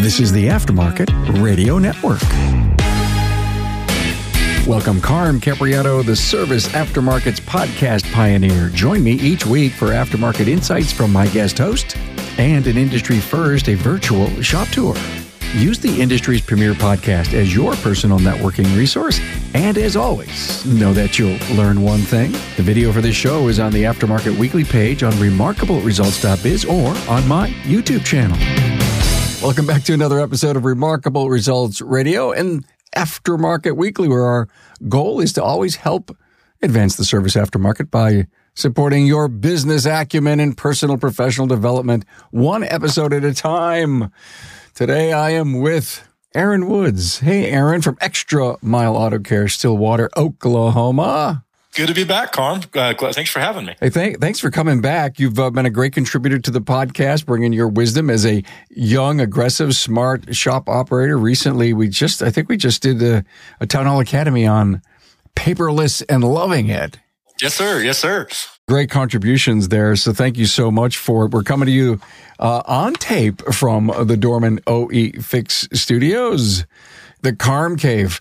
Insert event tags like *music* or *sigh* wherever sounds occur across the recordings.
This is the Aftermarket Radio Network. Welcome, Carm Capriotto, the Service Aftermarket's podcast pioneer. Join me each week for aftermarket insights from my guest host and an industry first, a virtual shop tour. Use the industry's premier podcast as your personal networking resource. And as always, know that you'll learn one thing. The video for this show is on the Aftermarket Weekly page on remarkableresults.biz or on my YouTube channel. Welcome back to another episode of Remarkable Results Radio and Aftermarket Weekly, where our goal is to always help advance the service aftermarket by supporting your business acumen and personal professional development one episode at a time. Today I am with Aaron Woods. Hey, Aaron from Extra Mile Auto Care, Stillwater, Oklahoma. Good to be back, Carm. Uh, thanks for having me. Hey, thank, thanks for coming back. You've uh, been a great contributor to the podcast, bringing your wisdom as a young, aggressive, smart shop operator. Recently, we just, I think we just did a, a Town Hall Academy on paperless and loving it. Yes, sir. Yes, sir great contributions there. So thank you so much for it. We're coming to you uh, on tape from the Dorman OE Fix Studios, the Carm Cave.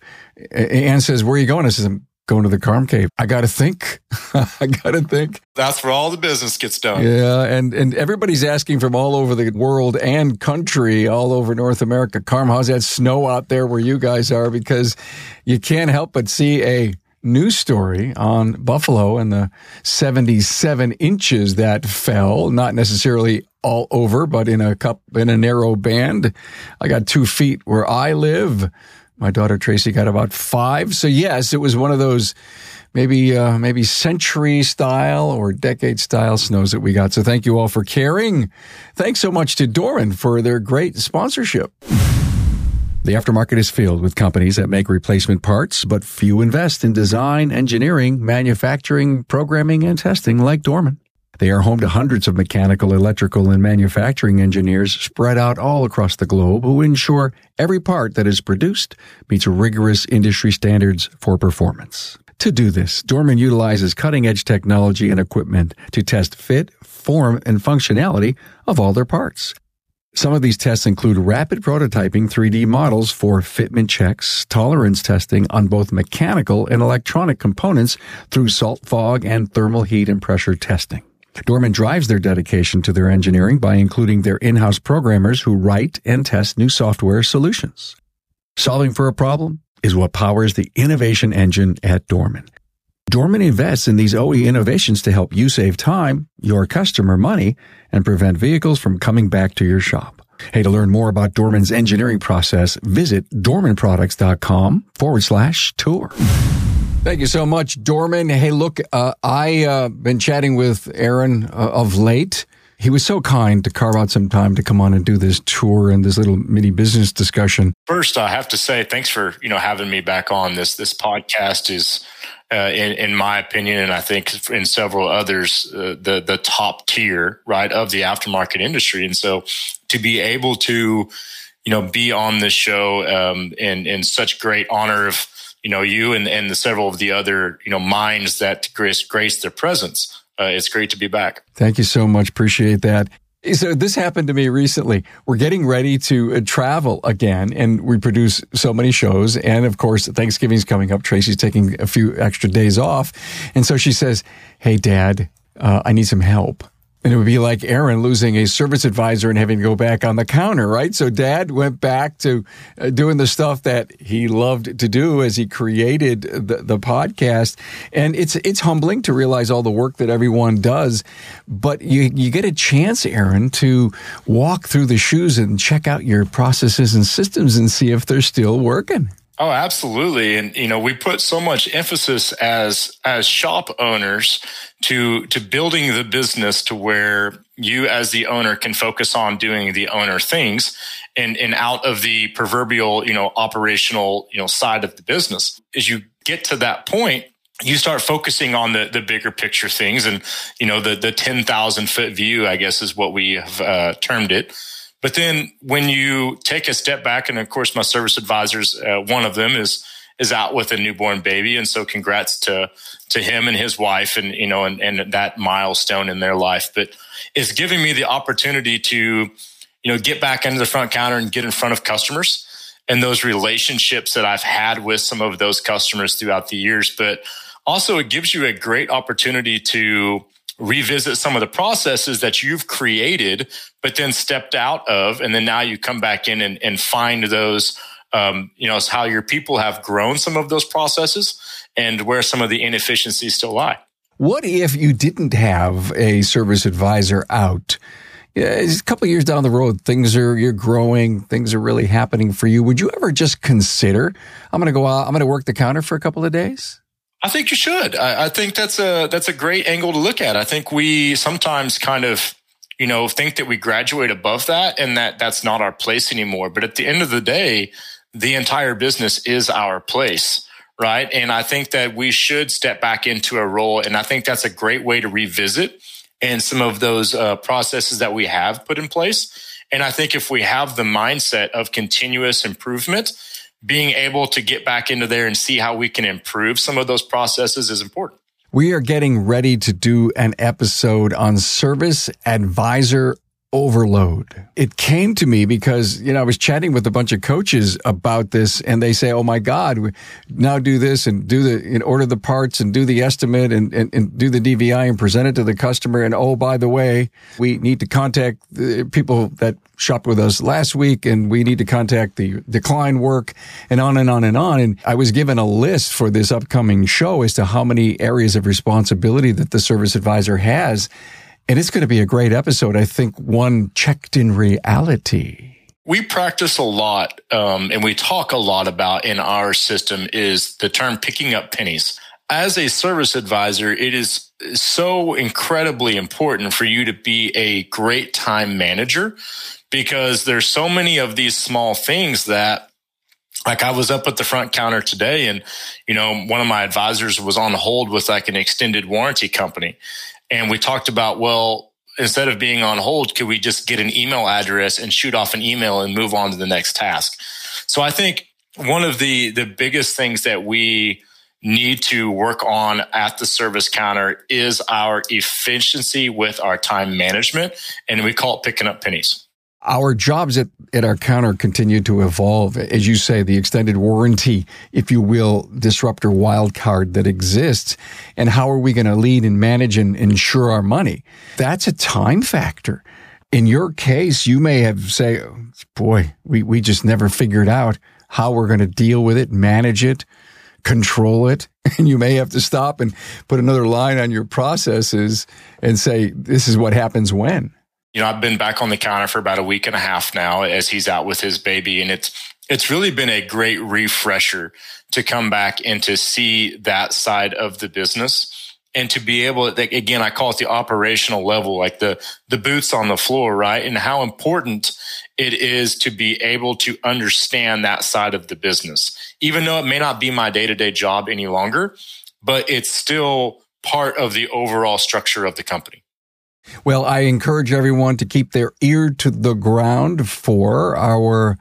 Ann says, "Where are you going?" I says, "I'm going to the Carm Cave. I got to think. *laughs* I got to think. That's where all the business gets done. Yeah, and and everybody's asking from all over the world and country, all over North America. Carm, how's that snow out there where you guys are? Because you can't help but see a news story on Buffalo and the 77 inches that fell, not necessarily all over, but in a cup in a narrow band. I got two feet where I live. My daughter Tracy got about five. So yes, it was one of those maybe uh, maybe century style or decade style snows that we got. So thank you all for caring. Thanks so much to Dorman for their great sponsorship. The aftermarket is filled with companies that make replacement parts, but few invest in design, engineering, manufacturing, programming, and testing like Dorman. They are home to hundreds of mechanical, electrical, and manufacturing engineers spread out all across the globe who ensure every part that is produced meets rigorous industry standards for performance. To do this, Dorman utilizes cutting edge technology and equipment to test fit, form, and functionality of all their parts. Some of these tests include rapid prototyping 3D models for fitment checks, tolerance testing on both mechanical and electronic components through salt fog and thermal heat and pressure testing. Dorman drives their dedication to their engineering by including their in-house programmers who write and test new software solutions. Solving for a problem is what powers the innovation engine at Dorman. Dorman invests in these OE innovations to help you save time, your customer money, and prevent vehicles from coming back to your shop. Hey, to learn more about Dorman's engineering process, visit dormanproducts.com forward slash tour. Thank you so much, Dorman. Hey, look, uh, I uh, been chatting with Aaron uh, of late. He was so kind to carve out some time to come on and do this tour and this little mini business discussion. First, I have to say thanks for you know having me back on. This this podcast is uh, in, in, my opinion, and I think in several others, uh, the the top tier, right, of the aftermarket industry. And so, to be able to, you know, be on this show um, in in such great honor of you know you and and the several of the other you know minds that grace grace their presence. Uh, it's great to be back. Thank you so much. Appreciate that. So this happened to me recently. We're getting ready to uh, travel again and we produce so many shows. And of course, Thanksgiving's coming up. Tracy's taking a few extra days off. And so she says, Hey, dad, uh, I need some help. And it would be like Aaron losing a service advisor and having to go back on the counter, right? So dad went back to uh, doing the stuff that he loved to do as he created the, the podcast. And it's, it's humbling to realize all the work that everyone does. But you, you get a chance, Aaron, to walk through the shoes and check out your processes and systems and see if they're still working. Oh, absolutely. And, you know, we put so much emphasis as, as shop owners to, to building the business to where you as the owner can focus on doing the owner things and, and out of the proverbial, you know, operational, you know, side of the business. As you get to that point, you start focusing on the, the bigger picture things and, you know, the, the 10,000 foot view, I guess is what we have uh, termed it but then when you take a step back, and of course, my service advisors, uh, one of them is is out with a newborn baby, and so congrats to to him and his wife, and you know, and, and that milestone in their life. But it's giving me the opportunity to you know, get back into the front counter and get in front of customers and those relationships that I've had with some of those customers throughout the years. But also, it gives you a great opportunity to revisit some of the processes that you've created, but then stepped out of. And then now you come back in and, and find those, um, you know, how your people have grown some of those processes and where some of the inefficiencies still lie. What if you didn't have a service advisor out? a couple years down the road, things are you're growing, things are really happening for you. Would you ever just consider I'm going to go out, I'm going to work the counter for a couple of days? I think you should. I, I, think that's a that's a great angle to look at. I think we sometimes kind of you know think that we graduate above that and that that's not our place anymore. But at the end of the day, the entire business is our place, right? And I think that we should step back into a role, and I think that's a great way to revisit and some of those uh, processes that we have put in place. And I think if we have the mindset of continuous improvement being able to get back into there and see how we can improve some of those processes is important. We are getting ready to do an episode on service advisor overload. It came to me because, you know, I was chatting with a bunch of coaches about this and they say, Oh my God, now do this and do the, and order the parts and do the estimate and, and, and do the DVI and present it to the customer. And oh, by the way, we need to contact the people that shopped with us last week and we need to contact the decline work and on and on and on. And I was given a list for this upcoming show as to how many areas of responsibility that the service advisor has. And it's going to be a great episode. I think one checked in reality. We practice a lot, um, and we talk a lot about in our system is the term picking up pennies. As a service advisor, it is so incredibly important for you to be a great time manager because there's so many of these small things that like I was up at the front counter today and, you know, one of my advisors was on hold with like an extended warranty company. And we talked about, well, instead of being on hold, could we just get an email address and shoot off an email and move on to the next task? So I think one of the, the biggest things that we need to work on at the service counter is our efficiency with our time management. And we call it picking up pennies our jobs at, at our counter continue to evolve. As you say, the extended warranty, if you will, disruptor wildcard that exists. And how are we going to lead and manage and ensure our money? That's a time factor. In your case, you may have say, boy, we, we just never figured out how we're going to deal with it, manage it, control it. *laughs* And you may have to stop and put another line on your processes and say, this is what happens when you know, I've been back on the counter for about a week and a half now as he's out with his baby. And it's, it's really been a great refresher to come back and to see that side of the business and to be able to, again, I call it the operational level, like the, the boots on the floor, right? And how important it is to be able to understand that side of the business, even though it may not be my day to day job any longer, but it's still part of the overall structure of the company. Well, I encourage everyone to keep their ear to the ground for our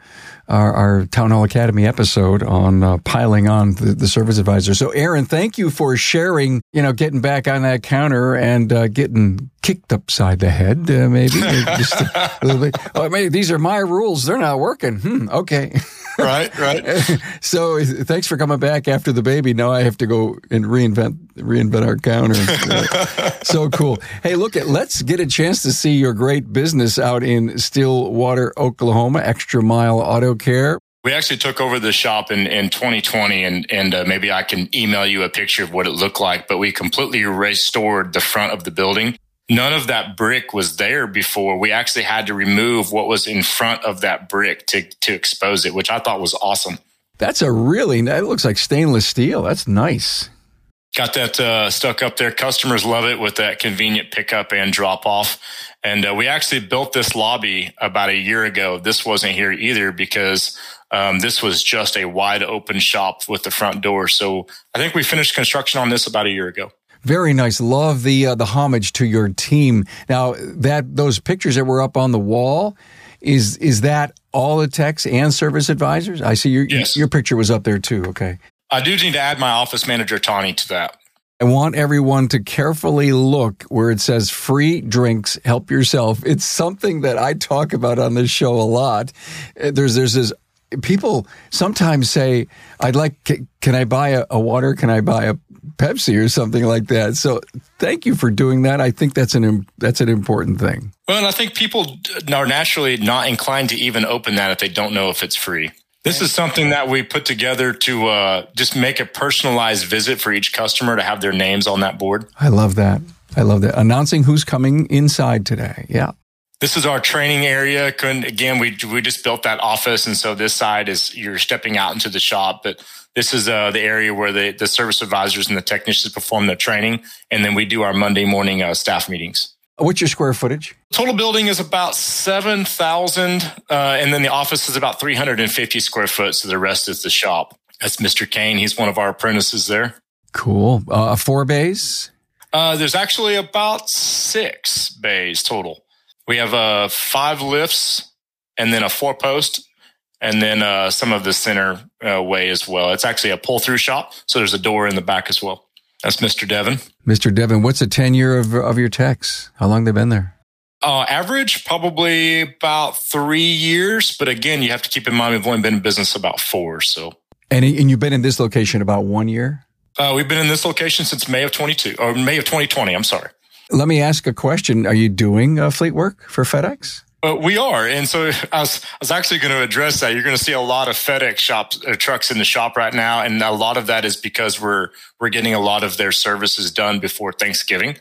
our, our Town Hall Academy episode on uh, piling on the, the, service advisor. So, Aaron, thank you for sharing. You know, getting back on that counter and uh, getting kicked upside the head, uh, maybe just a little bit. *laughs* Oh, maybe these are my rules; they're not working. Hmm, okay. *laughs* right, right. *laughs* so thanks for coming back after the baby. Now I have to go and reinvent reinvent our counter. *laughs* so cool. Hey, look at let's get a chance to see your great business out in Stillwater, Oklahoma. Extra Mile Auto Care. We actually took over the shop in, in 2020, and and uh, maybe I can email you a picture of what it looked like. But we completely restored the front of the building none of that brick was there before. We actually had to remove what was in front of that brick to, to expose it, which I thought was awesome. That's a really, it looks like stainless steel. That's nice. Got that uh, stuck up there. Customers love it with that convenient pickup and drop off. And uh, we actually built this lobby about a year ago. This wasn't here either because um, this was just a wide open shop with the front door. So I think we finished construction on this about a year ago. Very nice. Love the uh, the homage to your team. Now that those pictures that were up on the wall is is that all the techs and service advisors? I see your yes. your picture was up there too. Okay. I do need to add my office manager Tawny to that. I want everyone to carefully look where it says free drinks, help yourself. It's something that I talk about on this show a lot. Uh, there's, there's this, people sometimes say, I'd like, can I buy a, a water? Can I buy a Pepsi or something like that? So thank you for doing that. I think that's an, that's an important thing. Well, and I think people are naturally not inclined to even open that if they don't know if it's free. This is something that we put together to uh, just make a personalized visit for each customer to have their names on that board. I love that. I love that. Announcing who's coming inside today. Yeah. This is our training area. Again, we we just built that office, and so this side is you're stepping out into the shop. But this is uh, the area where the the service advisors and the technicians perform their training, and then we do our Monday morning uh, staff meetings. What's your square footage? Total building is about 7,000. Uh, and then the office is about 350 square foot. So the rest is the shop. That's Mr. Kane. He's one of our apprentices there. Cool. Uh, four bays? Uh, there's actually about six bays total. We have uh, five lifts and then a four post and then uh, some of the center uh, way as well. It's actually a pull through shop. So there's a door in the back as well. That's Mr. Devon. Mr. Devon, what's the tenure of, of your techs? How long they been there? Uh, average, probably about three years. But again, you have to keep in mind we've only been in business about four. So, and, and you've been in this location about one year. Uh, we've been in this location since May of 22 or May of 2020. I'm sorry. Let me ask a question. Are you doing uh, fleet work for FedEx? Uh, we are, and so *laughs* I was, I was actually going to address that. You're going to see a lot of FedEx shops uh, trucks in the shop right now, and a lot of that is because we're we're getting a lot of their services done before Thanksgiving,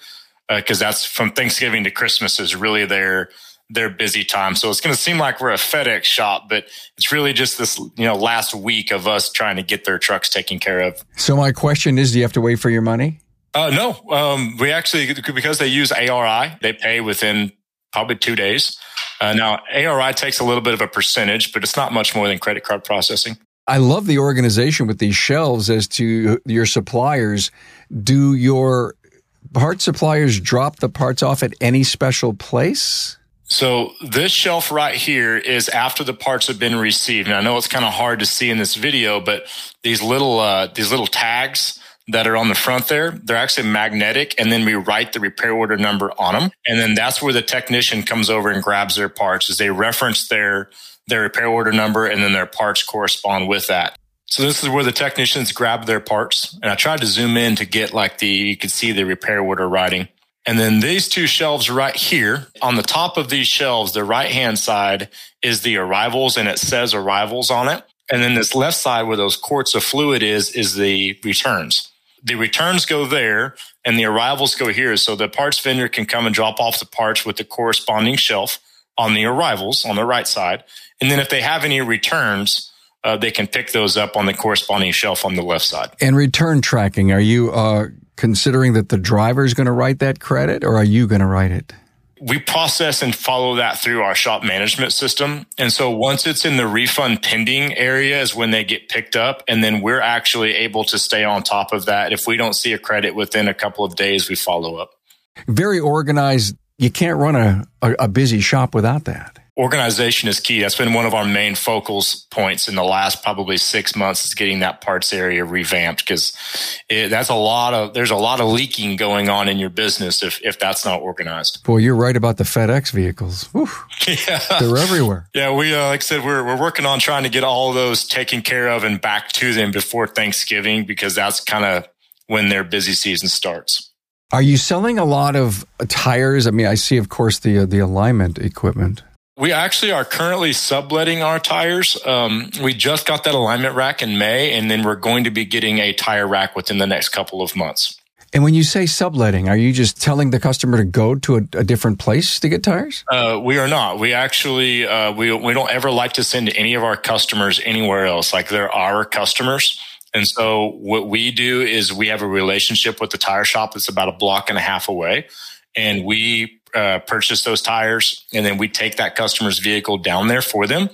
because uh, that's from Thanksgiving to Christmas is really their their busy time. So it's going to seem like we're a FedEx shop, but it's really just this you know last week of us trying to get their trucks taken care of. So my question is, do you have to wait for your money? Uh, no, um, we actually because they use ARI, they pay within probably two days. Uh, now, ARI takes a little bit of a percentage, but it's not much more than credit card processing. I love the organization with these shelves as to your suppliers. Do your part suppliers drop the parts off at any special place? So this shelf right here is after the parts have been received. And I know it's kind of hard to see in this video, but these little uh, these little tags that are on the front there, they're actually magnetic. And then we write the repair order number on them. And then that's where the technician comes over and grabs their parts as they reference their, their repair order number and then their parts correspond with that. So this is where the technicians grab their parts. And I tried to zoom in to get like the, you could see the repair order writing. And then these two shelves right here on the top of these shelves, the right hand side is the arrivals and it says arrivals on it. And then this left side where those quarts of fluid is, is the returns the returns go there and the arrivals go here. So the parts vendor can come and drop off the parts with the corresponding shelf on the arrivals on the right side. And then if they have any returns, uh, they can pick those up on the corresponding shelf on the left side. And return tracking, are you uh, considering that the driver is going to write that credit or are you going to write it? We process and follow that through our shop management system. And so once it's in the refund pending area is when they get picked up. And then we're actually able to stay on top of that. If we don't see a credit within a couple of days, we follow up. Very organized. You can't run a, a, a busy shop without that organization is key. That's been one of our main focal points in the last probably six months is getting that parts area revamped because that's a lot of there's a lot of leaking going on in your business if if that's not organized. Boy, you're right about the FedEx vehicles. *laughs* yeah, they're everywhere. Yeah, we uh, like I said, we're we're working on trying to get all of those taken care of and back to them before Thanksgiving because that's kind of when their busy season starts. Are you selling a lot of tires? I mean, I see, of course, the uh, the alignment equipment. We actually are currently subletting our tires. Um, we just got that alignment rack in May, and then we're going to be getting a tire rack within the next couple of months. And when you say subletting, are you just telling the customer to go to a, a different place to get tires? Uh, we are not. We actually uh, we we don't ever like to send any of our customers anywhere else. Like they're our customers. And so what we do is we have a relationship with the tire shop that's about a block and a half away. And we uh, purchase those tires, and then we take that customer's vehicle down there for them,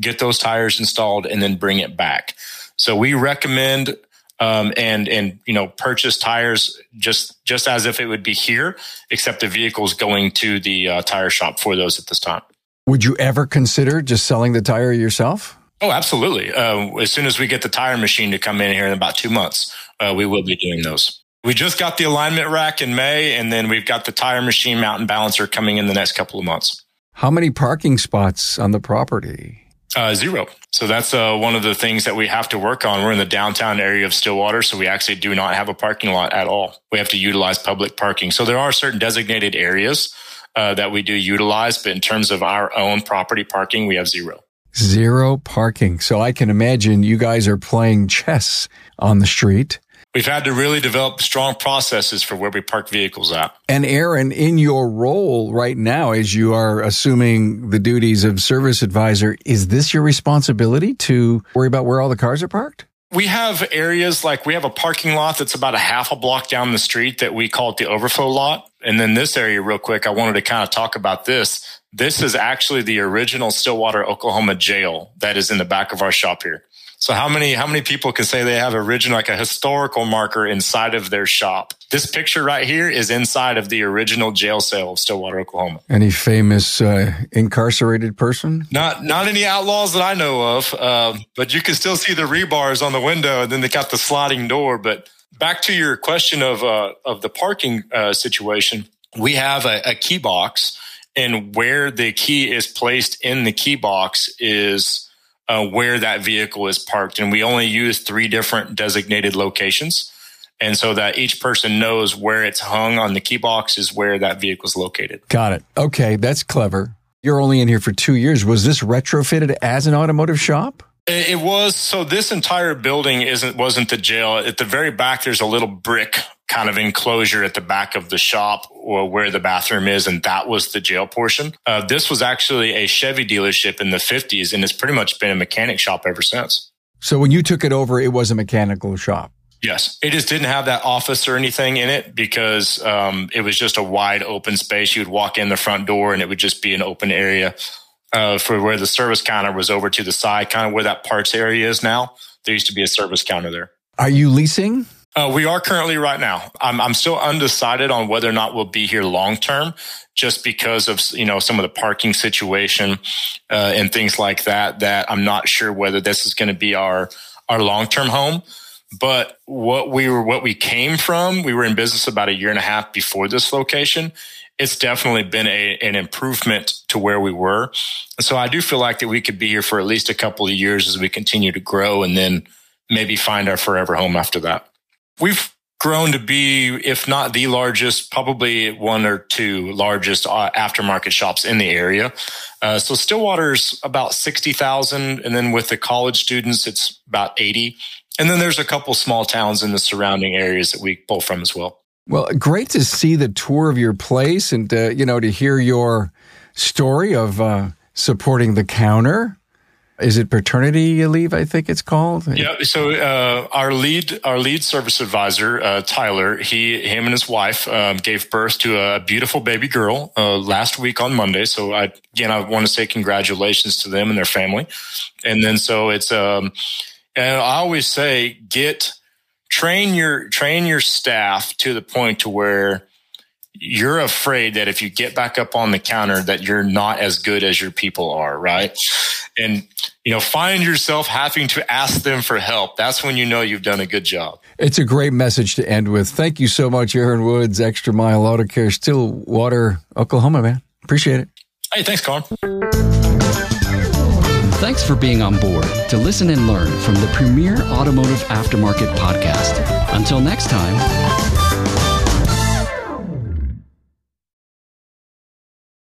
get those tires installed, and then bring it back. So we recommend um, and and you know purchase tires just just as if it would be here, except the vehicle's going to the uh, tire shop for those at this time. Would you ever consider just selling the tire yourself? Oh, absolutely. Uh, as soon as we get the tire machine to come in here in about two months, uh, we will be doing those. We just got the alignment rack in May, and then we've got the tire machine mountain balancer coming in the next couple of months. How many parking spots on the property? Uh, zero. So that's uh, one of the things that we have to work on. We're in the downtown area of Stillwater, so we actually do not have a parking lot at all. We have to utilize public parking. So there are certain designated areas uh, that we do utilize, but in terms of our own property parking, we have zero. Zero parking. So I can imagine you guys are playing chess on the street. We've had to really develop strong processes for where we park vehicles at. And Aaron, in your role right now, as you are assuming the duties of service advisor, is this your responsibility to worry about where all the cars are parked? We have areas like we have a parking lot that's about a half a block down the street that we call it the overflow lot. And then this area, real quick, I wanted to kind of talk about this. This is actually the original Stillwater, Oklahoma jail that is in the back of our shop here. So how many how many people can say they have original like a historical marker inside of their shop? This picture right here is inside of the original jail cell of Stillwater, Oklahoma. Any famous uh, incarcerated person? Not not any outlaws that I know of, uh, but you can still see the rebars on the window, and then they got the sliding door. But back to your question of uh, of the parking uh, situation, we have a, a key box, and where the key is placed in the key box is uh, where that vehicle is parked. And we only use three different designated locations. And so that each person knows where it's hung on the key box is where that vehicle is located. Got it. Okay, that's clever. You're only in here for two years. Was this retrofitted as an automotive shop? It was so. This entire building isn't wasn't the jail. At the very back, there's a little brick kind of enclosure at the back of the shop or where the bathroom is, and that was the jail portion. Uh, this was actually a Chevy dealership in the 50s, and it's pretty much been a mechanic shop ever since. So when you took it over, it was a mechanical shop. Yes, it just didn't have that office or anything in it because um, it was just a wide open space. You would walk in the front door, and it would just be an open area uh, for where the service counter was over to the side, kind of where that parts area is now. There used to be a service counter there. Are you leasing? Uh, we are currently right now. I'm, I'm still undecided on whether or not we'll be here long term, just because of you know some of the parking situation uh, and things like that. That I'm not sure whether this is going to be our our long term home. But what we were, what we came from, we were in business about a year and a half before this location, it's definitely been a, an improvement to where we were. So I do feel like that we could be here for at least a couple of years as we continue to grow and then maybe find our forever home after that. We've grown to be, if not the largest, probably one or two largest uh, aftermarket shops in the area. Uh, so Stillwater's about 60,000. And then with the college students, it's about 80. And then there's a couple small towns in the surrounding areas that we pull from as well. Well, great to see the tour of your place and, uh, you know, to hear your story of uh, supporting the counter. Is it paternity leave? I think it's called. Yeah. So uh, our lead, our lead service advisor, uh, Tyler, he, him, and his wife um, gave birth to a beautiful baby girl uh, last week on Monday. So I, again, I want to say congratulations to them and their family. And then so it's, um, and I always say, get train your train your staff to the point to where you're afraid that if you get back up on the counter that you're not as good as your people are right? And you know find yourself having to ask them for help. That's when you know you've done a good job. It's a great message to end with. Thank you so much aaron woods extra mile auto care stillwater oklahoma man. Appreciate it. Hey thanks carm Thanks for being on board to listen and learn from the premier automotive aftermarket podcast. Until next time,